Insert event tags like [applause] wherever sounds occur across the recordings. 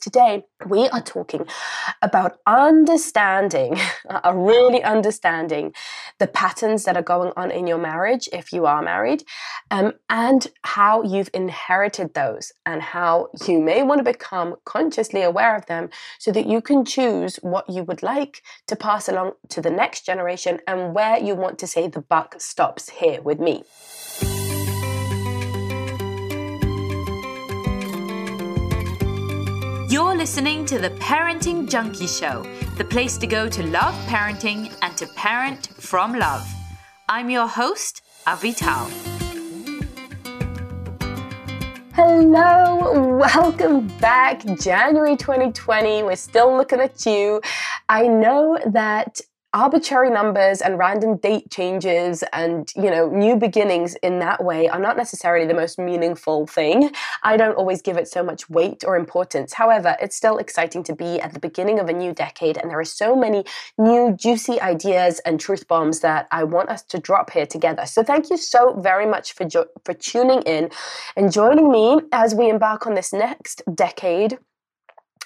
Today, we are talking about understanding, [laughs] uh, really understanding the patterns that are going on in your marriage if you are married, um, and how you've inherited those, and how you may want to become consciously aware of them so that you can choose what you would like to pass along to the next generation and where you want to say the buck stops here with me. Listening to the Parenting Junkie Show, the place to go to love parenting and to parent from love. I'm your host, Avital. Hello, welcome back. January 2020. We're still looking at you. I know that arbitrary numbers and random date changes and you know new beginnings in that way are not necessarily the most meaningful thing. I don't always give it so much weight or importance. However it's still exciting to be at the beginning of a new decade and there are so many new juicy ideas and truth bombs that i want us to drop here together. So thank you so very much for jo- for tuning in and joining me as we embark on this next decade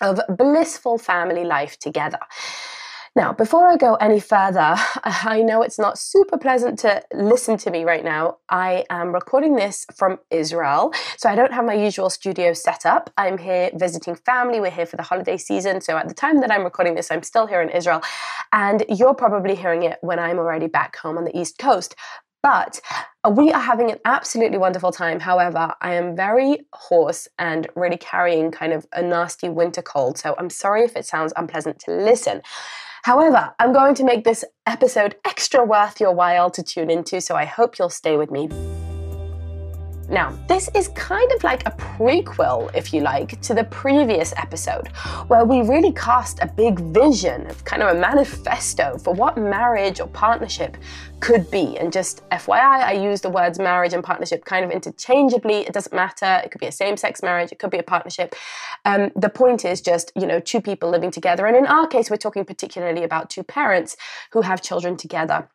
of blissful family life together now, before I go any further, [laughs] I know it's not super pleasant to listen to me right now. I am recording this from Israel, so I don't have my usual studio set up. I'm here visiting family. We're here for the holiday season. So at the time that I'm recording this, I'm still here in Israel, and you're probably hearing it when I'm already back home on the East Coast. But uh, we are having an absolutely wonderful time. However, I am very hoarse and really carrying kind of a nasty winter cold. So I'm sorry if it sounds unpleasant to listen. However, I'm going to make this episode extra worth your while to tune into, so I hope you'll stay with me. Now, this is kind of like a prequel, if you like, to the previous episode, where we really cast a big vision kind of a manifesto for what marriage or partnership could be. And just FYI, I use the words marriage and partnership kind of interchangeably. It doesn't matter. It could be a same sex marriage, it could be a partnership. Um, the point is just, you know, two people living together. And in our case, we're talking particularly about two parents who have children together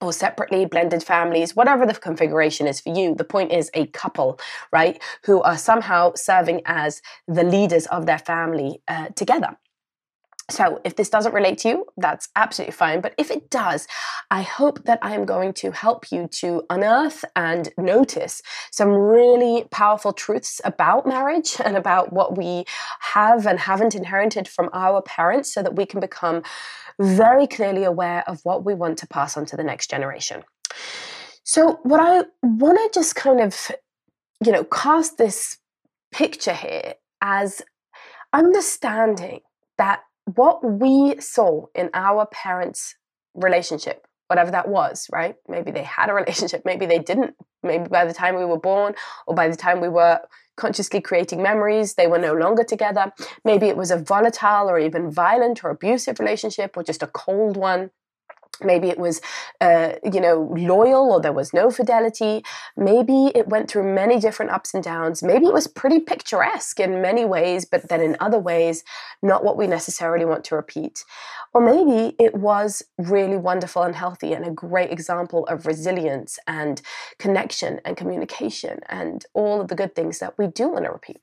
or separately blended families, whatever the configuration is for you. The point is a couple, right, who are somehow serving as the leaders of their family uh, together. So, if this doesn't relate to you, that's absolutely fine. But if it does, I hope that I am going to help you to unearth and notice some really powerful truths about marriage [laughs] and about what we have and haven't inherited from our parents so that we can become very clearly aware of what we want to pass on to the next generation. So, what I want to just kind of, you know, cast this picture here as understanding that what we saw in our parents' relationship, whatever that was, right? Maybe they had a [laughs] relationship, maybe they didn't. Maybe by the time we were born or by the time we were consciously creating memories, they were no longer together. Maybe it was a volatile or even violent or abusive relationship or just a cold one maybe it was uh, you know loyal or there was no fidelity. Maybe it went through many different ups and downs. Maybe it was pretty picturesque in many ways but then in other ways not what we necessarily want to repeat. Or maybe it was really wonderful and healthy and a great example of resilience and connection and communication and all of the good things that we do want to repeat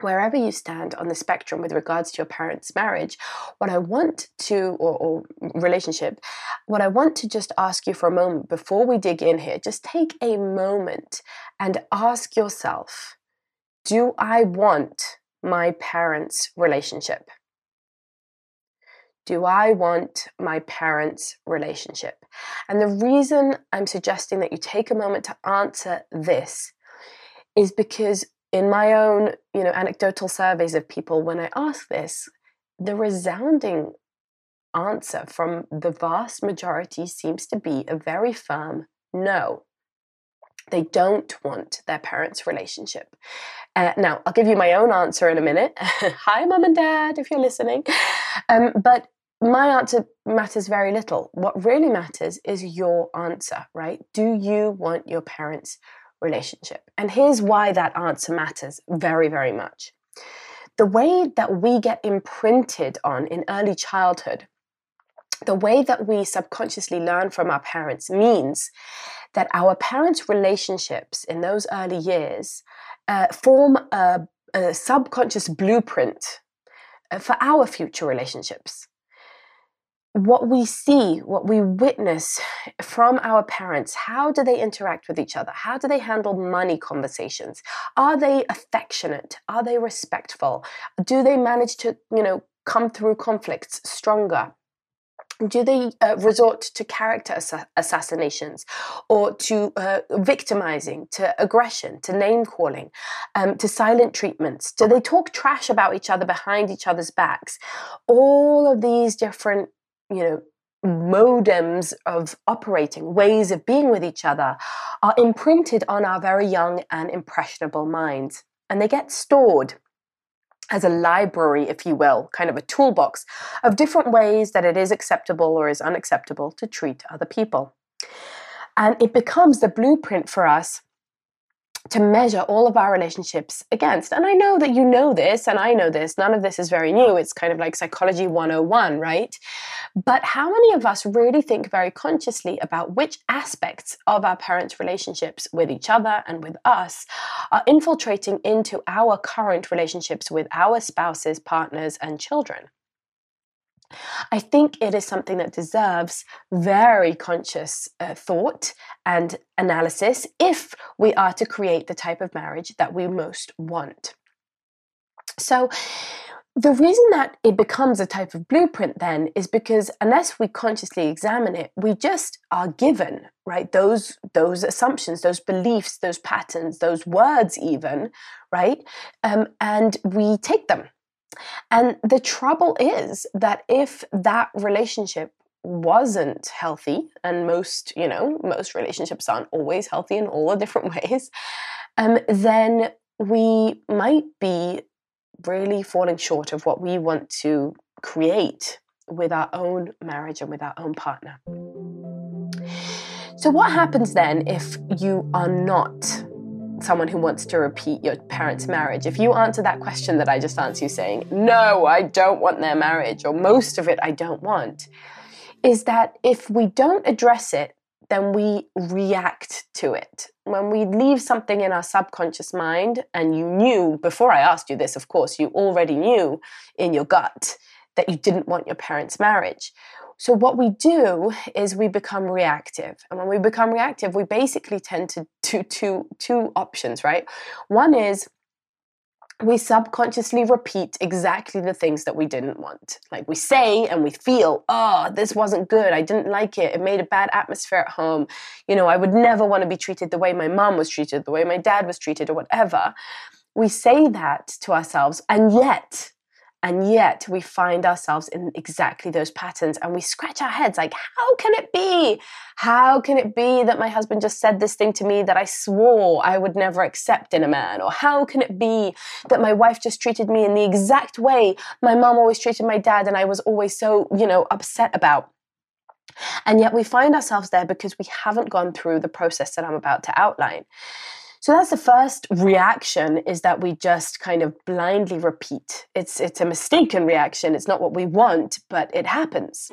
wherever you stand on the spectrum with regards to your parents' marriage, what I want to, or, or, relationship, what I want to just ask you for a moment before we dig in here, just take a moment and ask yourself Do I want my parents' relationship? Do I want my parents' relationship? And the reason I'm suggesting that you take a moment to answer this is because in my own, you know, anecdotal surveys of people, when I ask this, the resounding answer from the vast majority seems to be a very firm no. They don't want their parents' relationship. Uh, now, I'll give you my own answer in a minute. [laughs] Hi, mum and dad, if you're listening. Um, but my answer matters very little. What really matters is your answer, right? Do you want your parents' relationship. And here's why that answer matters very, very much. The way that we get imprinted on in early childhood, the way that we subconsciously learn from our parents means that our parents' relationships in those early years uh, form a a subconscious blueprint uh, for our future relationships. What we see, what we witness from our parents, how do they interact with each other? How do they handle money conversations? Are they affectionate? Are they respectful? Do they manage to, you know, come through conflicts stronger? do they uh, resort to character ass- assassinations or to uh, victimizing, to aggression, to name calling, um, to silent treatments? Do they talk trash about each other behind each other's backs? All of these different, you know, modems of operating, ways of being with each other, are imprinted on our very young and impressionable minds. And they get stored as a library, if you will, kind of a toolbox of different ways that it is acceptable or is unacceptable to treat other people. And it becomes the blueprint for us to measure all of our relationships against. And I know that you know this, and I know this. None of this is very new. It's kind of like psychology 101, right? But how many of us really think very consciously about which aspects of our parents' relationships with each other and with us are infiltrating into our current relationships with our spouses, partners, and children? I think it is something that deserves very conscious uh, thought and analysis if we are to create the type of marriage that we most want. So, the reason that it becomes a type of blueprint then is because unless we consciously examine it, we just are given, right, those those assumptions, those beliefs, those patterns, those words even, right? Um, and we take them and the trouble is that if that relationship wasn't healthy, and most, you know, most relationships aren't always healthy in all the different [laughs] ways, um, then we might be really falling short of what we want to create with our own marriage and with our own partner. So, what happens then if you are not someone who wants to repeat your parents' marriage, if you answer that question that I just answered you saying, no, I don't want their marriage, or most of it I don't want, is that if we don't address it, then we react to it. When we leave something in our subconscious mind, and you knew before I asked you this, of course, you already knew in your gut that you didn't want your parents' marriage. So, what we do is we become reactive. And when we become reactive, we basically tend to [laughs] do two, two options, right? One is we subconsciously repeat exactly the things that we didn't want. Like we say and we feel, oh, this wasn't good. I didn't like it. It made a bad atmosphere at home. You know, I would never want to be treated the way my mom was treated, the way my dad was treated, or whatever. We say that to ourselves, and yet and yet we find ourselves in exactly those patterns and we scratch our heads like, how can it be? How can it be that my husband just said this thing to me that I swore I would never accept in a man? Or how can it be that my wife just treated me in the exact way my mom always treated my dad and I was always so, you know, upset about? And yet we find ourselves there because we haven't gone through the process that I'm about to outline. So that's the first reaction is that we just kind of blindly repeat. It's it's a mistaken reaction. It's not what we want, but it happens.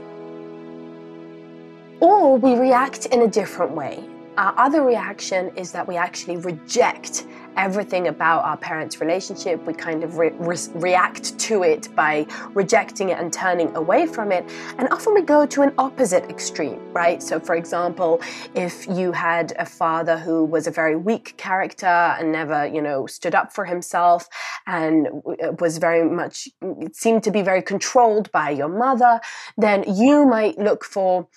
Or we react in a different way. Our other reaction is that we actually reject everything about our parents' relationship. We kind of re- re- react to it by rejecting it and turning away from it. And often we go to an opposite extreme, right? So, for example, if you had a father who was a very weak character and never, you know, stood up for himself and uh, was very much, mm, seemed to be very controlled by your mother, then you might look for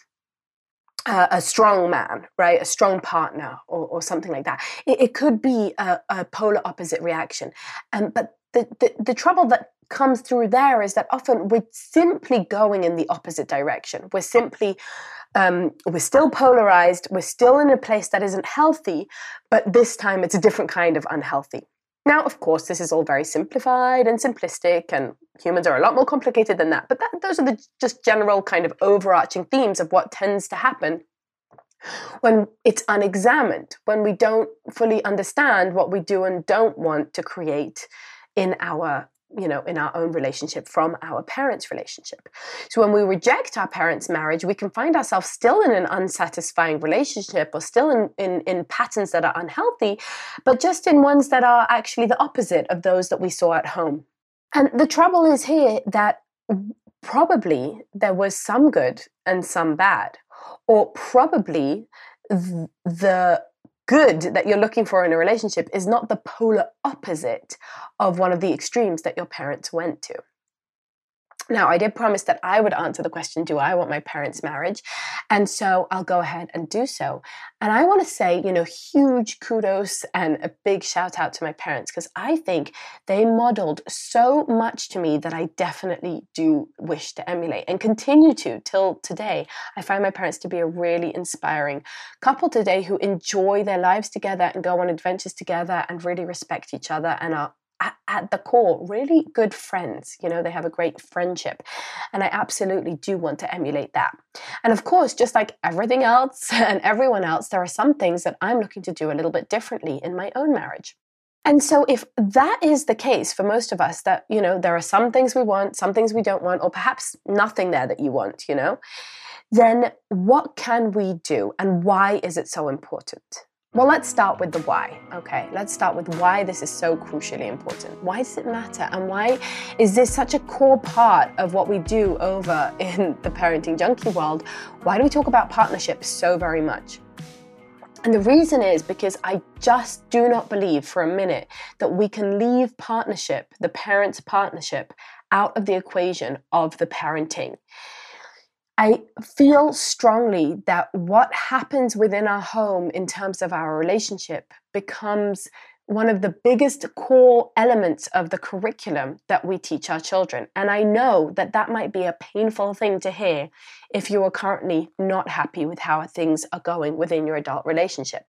uh, a strong man, right? A strong partner or, or something like that. It, it could be a, a, polar opposite reaction. Um, but the, the, the trouble that comes through there is that often we're simply going in the opposite direction. We're simply, um, we're still polarized, we're still in a place that isn't healthy, but this time it's a different kind of unhealthy. Now, of course, this is all very simplified and simplistic, and humans are a lot more complicated than that. But that, those are the just general kind of overarching themes of what tends to happen when it's unexamined, when we don't fully understand what we do and don't want to create in our you know, in our own relationship from our parents' relationship. So when we reject our parents' marriage, we can find ourselves still in an unsatisfying relationship or still in, in, in patterns that are unhealthy, but just in ones that are actually the opposite of those that we saw at home. And the trouble is here that probably there was some good and some bad, or probably the good that you're looking for in a relationship is not the polar opposite of one of the extremes that your parents went to. Now, I did promise that I would answer the question Do I want my parents' marriage? And so I'll go ahead and do so. And I want to say, you know, huge kudos and a big shout out to my parents because I think they modeled so much to me that I definitely do wish to emulate and continue to till today. I find my parents to be a really inspiring couple today who enjoy their lives together and go on adventures together and really respect each other and are at, the core really good friends you know they have a great friendship and i absolutely do want to emulate that. And of course just like everything else [laughs] and everyone else there are some things that i'm looking to do a little bit differently in my own marriage. And so if that is the case for most of us that you know there are some things we want some things we don't want or perhaps nothing there that you want you know then what can we do and why is it so important well, let's start with the why. Okay, let's start with why this is so crucially important. Why does it matter? And why is this such a core part of what we do over [laughs] in the parenting junkie world? Why do we talk about partnerships so very much? And the reason is because I just do not believe for a minute that we can leave partnership, the parents' partnership, out of the equation of the parenting. I feel strongly that what happens within our home in terms of our relationship becomes one of the biggest core elements of the curriculum that we teach our children. And I know that that might be a painful thing to hear if you are currently not happy with how things are going within your adult relationship.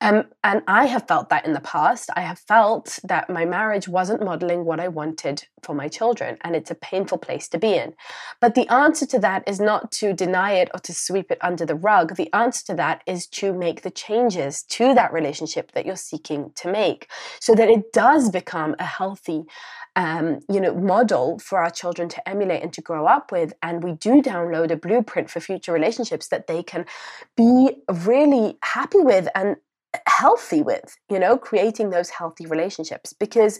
Um, and I have felt that in the past. I have felt that my marriage wasn't modeling what I wanted for my children, and it's a painful place to be in. But the answer to that is not to deny it or to sweep it under the rug. The answer to that is to make the changes to that relationship that you're seeking to make so that it does become a healthy um, you know, model for our children to emulate and to grow up with. And we do download a blueprint for future relationships that they can be really happy with and healthy with, you know, creating those healthy relationships. Because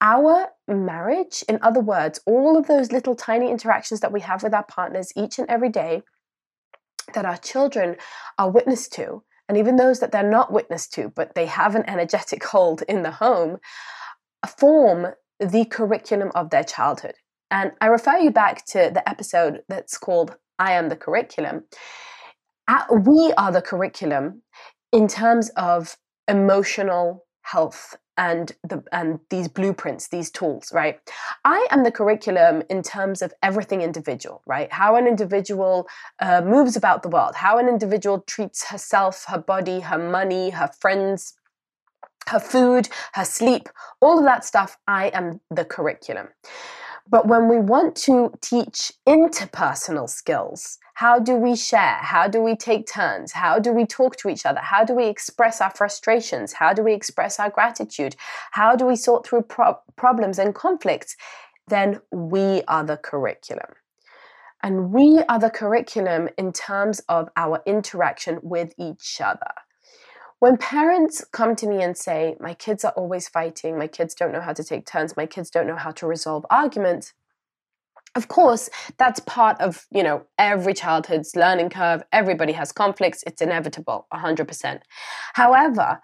our marriage, in other words, all of those little tiny interactions that we have with our partners each and every day that our children are witness to, and even those that they're not witness to, but they have an energetic [laughs] hold in the home, form the curriculum of their childhood. And I refer you back to the episode that's called I Am the Curriculum. We are the curriculum in terms of emotional health and the and these blueprints these tools right? I am the curriculum in terms of everything individual right? How an individual uh, moves about the world how an individual treats herself her body her money her friends her food her sleep all of that stuff i am the curriculum but when we want to teach interpersonal skills, how do we share? How do we take turns? How do we talk to each other? How do we express our frustrations? How do we express our gratitude? How do we sort through pro- problems and conflicts? Then we are the curriculum. And we are the curriculum in terms of our interaction with each other. When parents come to me and say, My kids are always fighting, my kids don't know how to take turns, my kids don't know how to resolve arguments, of course that's part of you know every childhood's learning curve everybody has conflicts it's inevitable 100% however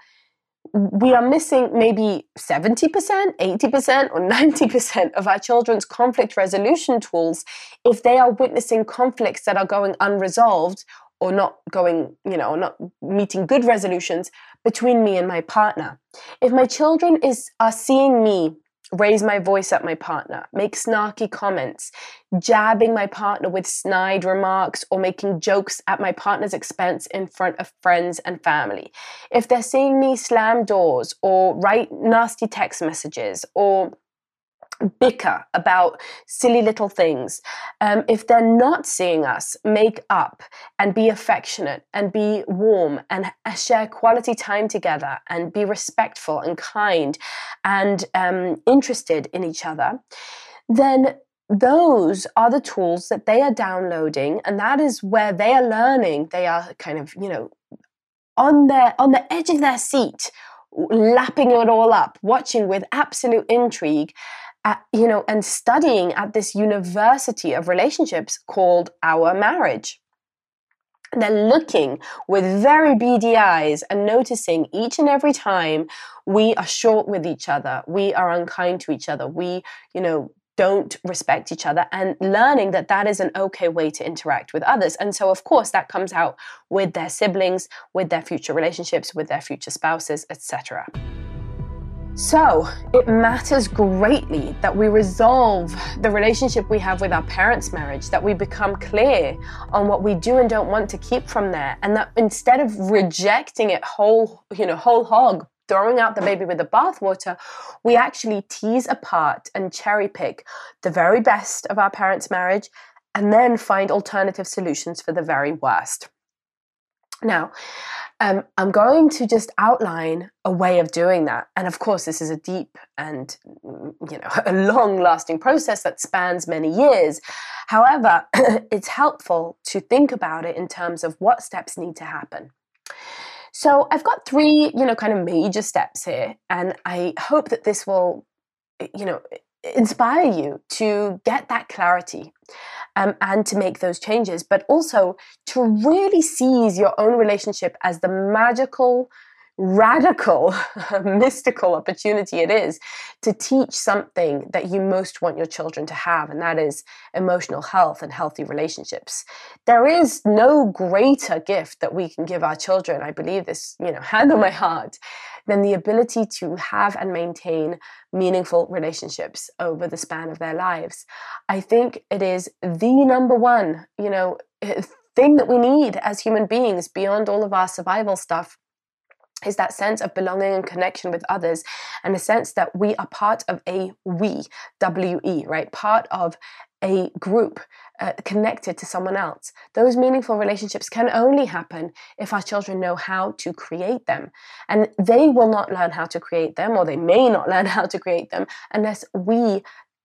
we are missing maybe 70%, 80%, or 90% of our children's conflict resolution tools if they are witnessing conflicts that are going unresolved or not going, you know, not meeting good resolutions between me and my partner. If my children is are seeing me raise my voice at my partner, make snarky comments, jabbing my partner with snide remarks, or making jokes at my partner's expense in front of friends and family. If they're seeing me slam doors or write nasty text messages or bicker about silly little things, um, if they're not seeing us make up and be affectionate and be warm and share quality time together and be respectful and kind and um, interested in each other, then those are the tools that they are downloading and that is where they are learning. They are kind of you know on their on the edge of their seat lapping it all up watching with absolute intrigue at, you know, and studying at this university of relationships called Our Marriage. They're looking with very beady eyes and noticing each and every time we are short with each other, we are unkind to each other, we, you know, don't respect each other and learning that that is an okay way to interact with others. And so, of course, that comes out with their siblings, with their future relationships, with their future spouses, etc. So, it matters greatly that we resolve the relationship we have with our parents' marriage, that we become clear on what we do and don't want to keep from there, and that instead of rejecting it whole, you know, whole hog, throwing out the baby with the bathwater, we actually tease apart and cherry pick the very best of our parents' marriage and then find alternative solutions for the very worst. Now, um, I'm going to just outline a way of doing that. And of course, this is a deep and mm, you know [laughs] a long-lasting process that spans many years. However, [clears throat] it's helpful to think about it in terms of what steps need to happen. So I've got three, you know, kind of major steps here, and I hope that this will, you know, inspire you to get that clarity um, and to make those changes, but also to really seize your own relationship as the magical radical, [laughs] mystical opportunity it is to teach something that you most want your children to have, and that is emotional health and healthy relationships. There is no greater gift that we can give our children. I believe this, you know, [laughs] hand on my heart, than the ability to have and maintain meaningful relationships over the span of their lives. I think it is the number one, you know, [laughs] thing that we need as human beings beyond all of our survival stuff is that sense of belonging and connection with others and a sense that we are part of a we we right? Part of a group uh, connected to someone else. Those meaningful relationships can only happen if our children know how to create them. And they will not learn how to create them or they may not [laughs] learn how to create them unless we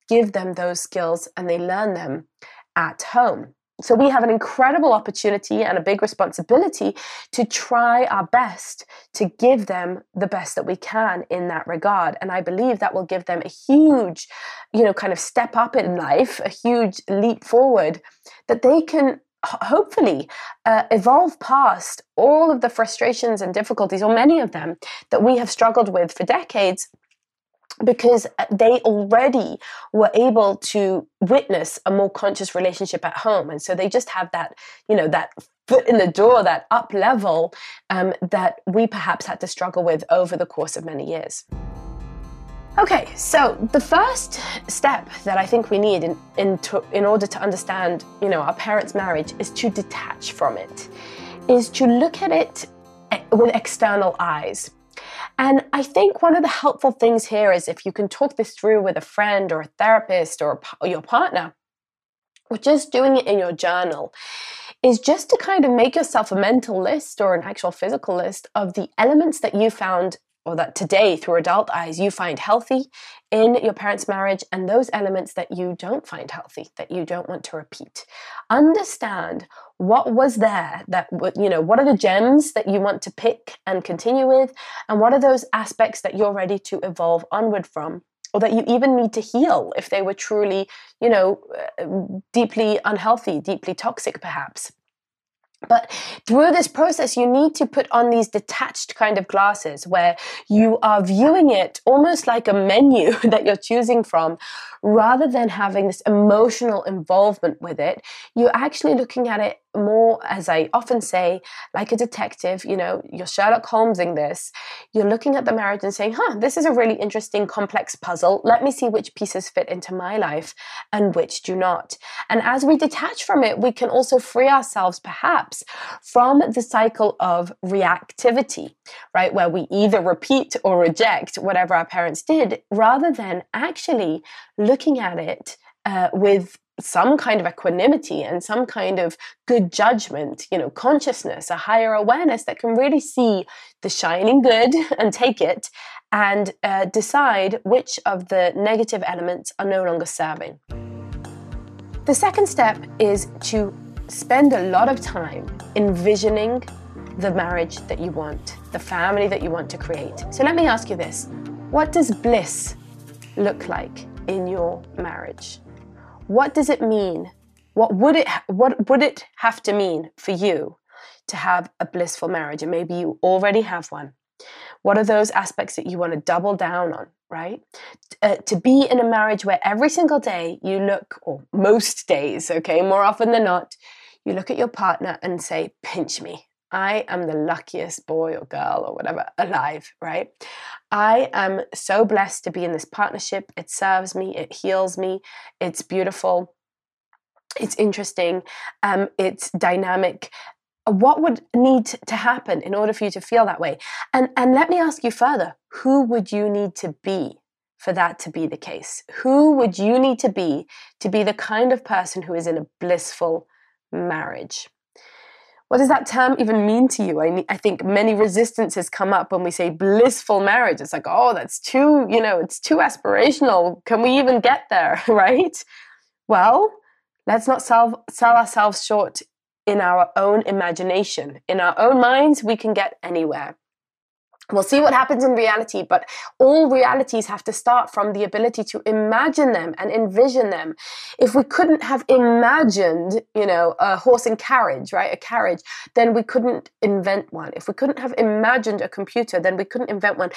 give them those skills and they learn them at home so we have an incredible opportunity and a big responsibility to try our best to give them the best that we can in that regard. And I believe that will give them a huge, you know, kind of step up in life, a huge leap forward that they can hopefully uh, evolve past all of the frustrations and difficulties, or many of them, that we have struggled with for decades because uh, they already were able to witness a more conscious relationship at home. And so they just have that you know that foot in the door that up level um, that we perhaps had to struggle with over the course of many years. Okay so the first step that i think we need in, in, to, in order to understand you know our parents marriage is to detach from it is to look at it eh, with external eyes and I think one of the helpful things here is if you can talk this through with a friend or a therapist or, or your partner, or just doing it in your journal, is just to kind of make yourself a mental list or an actual physical list of the elements that you found or that today through adult eyes you find healthy in your parents' marriage and those elements that you don't find healthy, that you don't want to repeat. Understand what was there that you know what are the gems that you want to pick and continue with and what are those aspects that you're ready to evolve onward from or that you even need to heal if they were truly you know uh, deeply unhealthy deeply toxic perhaps but through this process, you need to put on these detached kind of glasses where you are viewing it almost like a menu [laughs] that you're choosing from, rather than having this emotional involvement with it. You're actually looking at it more, as I often say, like a detective, you know, you're Sherlock Holmesing this. You're looking at the marriage and saying, huh, this is a really interesting, complex puzzle. Let me see which pieces fit into my life and which do not. And as we detach from it, we can also free ourselves, perhaps, from the cycle of reactivity, right? Where we either repeat or reject whatever our parents did, rather than actually looking at it uh, with some kind of equanimity and some kind of good judgment, you know, consciousness, a higher awareness that can really see the shining good [laughs] and take it and uh, decide which of the negative elements are no longer serving. The second step is to spend a lot of time envisioning the marriage that you want, the family that you want to create. So let me ask you this what does bliss look like in your marriage? What does it mean? What would it what would it have to mean for you to have a blissful marriage? And maybe you already have one. What are those aspects that you want to double down on, right? Uh, to be in a marriage where every single day you look, or most days, okay, more often than not, you look at your partner and say, pinch me. I am the luckiest boy or girl or whatever alive, right? I am so blessed to be in this partnership. It serves me, it heals me, it's beautiful, it's interesting, um, it's dynamic. What would need to happen in order for you to feel that way? And, and let me ask you further who would you need to be for that to be the case? Who would you need to be to be the kind of person who is in a blissful marriage? What does that term even mean to you? I, I think many resistances come up when we say blissful marriage. It's like, oh, that's too, you know, it's too aspirational. Can we even get there, [laughs] right? Well, let's not sell, sell ourselves short in our own imagination. In our own minds, we can get anywhere. We'll see what happens in reality, but all realities have to start from the ability to imagine them and envision them. If we couldn't have imagined, you know, a horse and carriage, right, a carriage, then we couldn't invent one. If we couldn't have imagined a computer, then we couldn't invent one.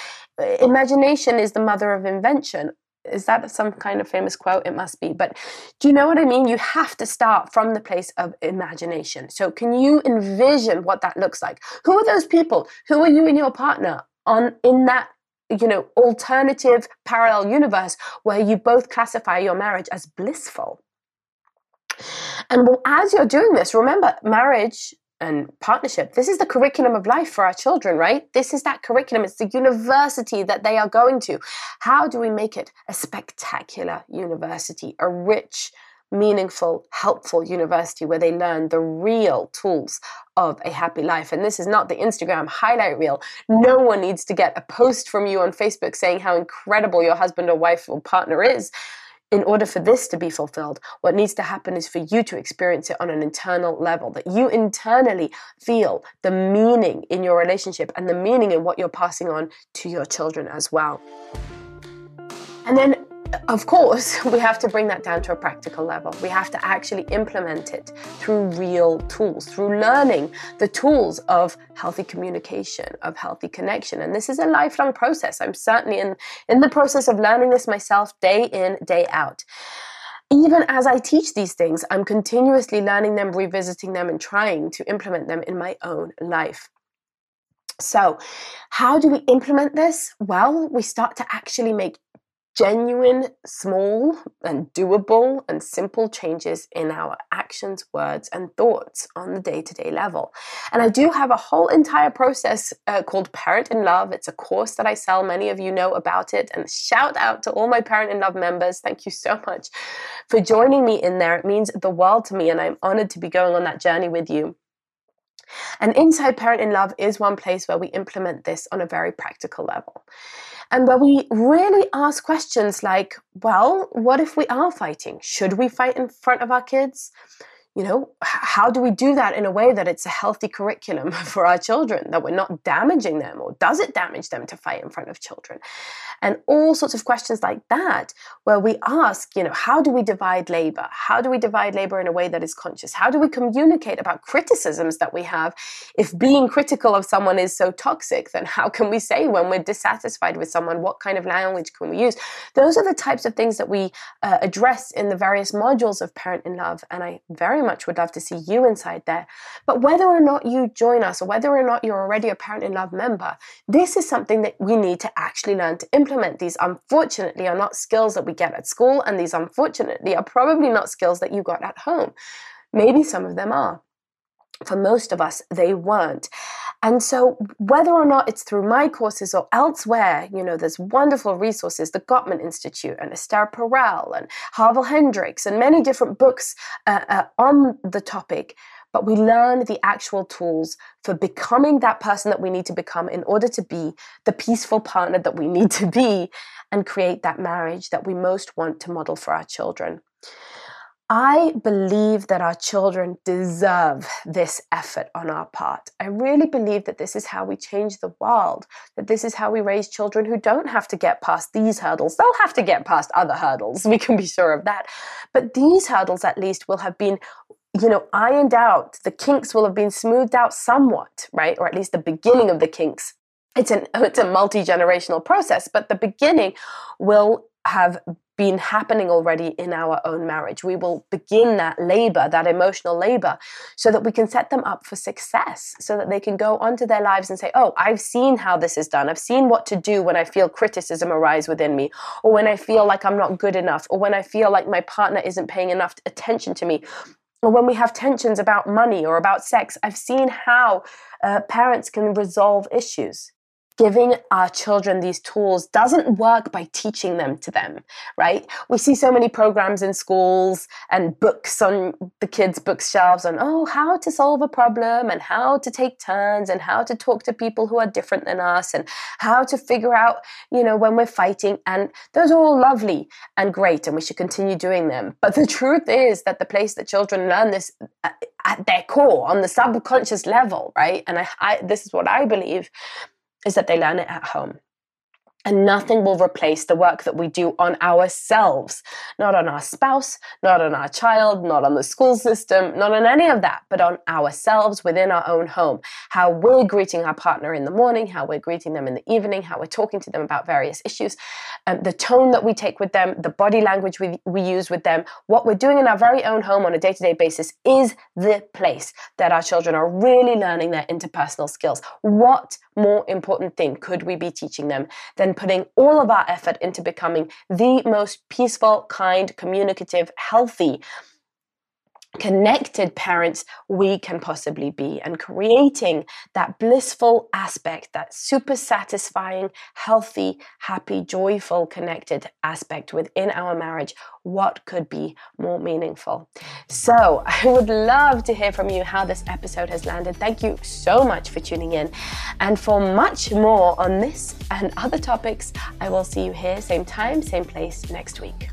Imagination is the mother of invention. Is that some kind of famous quote? It must be. But do you know what I mean? You have to start from the place of imagination. So, can you envision what that looks like? Who are those people? Who are you and your partner on in that you know alternative parallel universe where you both classify your marriage as blissful? And as you're doing this, remember, marriage and partnership. This is the curriculum of life for our children, right? This is that curriculum. It's the university that they are going to. How do we make it a spectacular university, a rich, meaningful, helpful university where they learn the real tools of a happy life. And this is not the Instagram highlight reel. No one needs to get a post from you on Facebook saying how incredible your husband or wife or partner is in order for this to be fulfilled, what needs to happen is for you to experience it on an internal level, that you internally feel the meaning in your relationship and the meaning in what you're passing on to your children as well. And then of course, [laughs] we have to bring that down to a practical level. We have to actually implement it through real tools, through learning the tools of healthy communication, of healthy connection. And this is a lifelong process. I'm certainly in, in the process of learning this myself day in, day out. Even as I teach these things, I'm continuously learning them, revisiting them, and trying to implement them in my own life. So, how do we implement this? Well, we start to actually make genuine, small, and doable and simple changes in our actions, words, and thoughts on the day to day level. And I do have a whole entire process uh, called Parent in Love. It's a course that I sell. Many of you know about it. And shout out to all my Parent in Love members. Thank you so much for joining me in there. It means the world to me, and I'm honored to be going on that journey with you. And Inside Parent in Love is one place where we implement this on a very practical level and where we really ask questions like, well, what if we are fighting? Should we fight in front of our kids? You know, how do we do that in a way that it's a healthy curriculum [laughs] for our children, that we're not damaging them, or does it damage them to fight in front of children? And all sorts of questions like that, where we ask, you know, how do we divide labor? How do we divide labor in a way that is conscious? How do we communicate about criticisms that we have? If being critical of someone is so toxic, then how can we say when we're dissatisfied with someone? What kind of language can we use? Those are the types of things that we uh, address in the various modules of Parent in Love. And I very much would love to see you inside there. But whether or not you join us or whether or not you're already a Parent in Love member, this is something that we need to actually learn to implement. These unfortunately are not skills that we get at school, and these unfortunately are probably not skills that you got at home. Maybe some of them are. For most of us, they weren't. And so, whether or not it's through my courses or elsewhere, you know, there's wonderful resources, the Gottman Institute and Esther Perel and Harville Hendrix and many different books uh, uh, on the topic. But we learn the actual tools for becoming that person that we need to become in order to be the peaceful partner that we need to be and create that marriage that we most want to model for our children. I believe that our children deserve this effort on our part. I really believe that this is how we change the world, that this is how we raise children who don't have to get past these hurdles. They'll have to get past other hurdles, [laughs] we can be sure of that. But these hurdles, at least, will have been you know, ironed out. The kinks will have been smoothed out somewhat, right? Or at least the beginning of the kinks. It's an it's a multi-generational process, but the beginning will have been happening already in our own marriage. We will begin that labor, that emotional labor, so that we can set them up for success, so that they can go onto their lives and say, Oh, I've seen how this is done. I've seen what to do when I feel criticism arise within me, or when I feel like I'm not good enough, or when I feel like my partner isn't paying enough attention to me. Or when we have tensions about money or about sex, I've seen how uh, parents can resolve issues giving our children these tools doesn't work by teaching them to them, right? We see so many programs in schools and books on the kids' bookshelves on, oh, how to solve a problem and how to take turns and how to talk to people who are different than us and how to figure out, you know, when we're fighting. And those are all lovely and great and we should continue doing them. But the truth is that the place that children learn this at their core on the subconscious level, right? And I, I this is what I believe is that they learn it at home. And nothing will replace the work that we do on ourselves, not on our spouse, not on our child, not on the school system, not on any of that, but on ourselves within our own home. How we're greeting our partner in the morning, how we're greeting them in the evening, how we're talking to them about various issues, um, the tone that we take with them, the body language we, we use with them, what we're doing in our very own home on a day to day basis is the place that our children are really learning their interpersonal skills. What more important thing could we be teaching them than putting all of our effort into becoming the most peaceful, kind, communicative, healthy connected parents we can possibly be and creating that blissful aspect, that super satisfying, healthy, happy, joyful, connected aspect within our marriage. What could be more meaningful? So, [laughs] I would love to hear from you how this episode has landed. Thank you so much for tuning in. And for much more on this and other topics, I will see you here, same time, same place next week.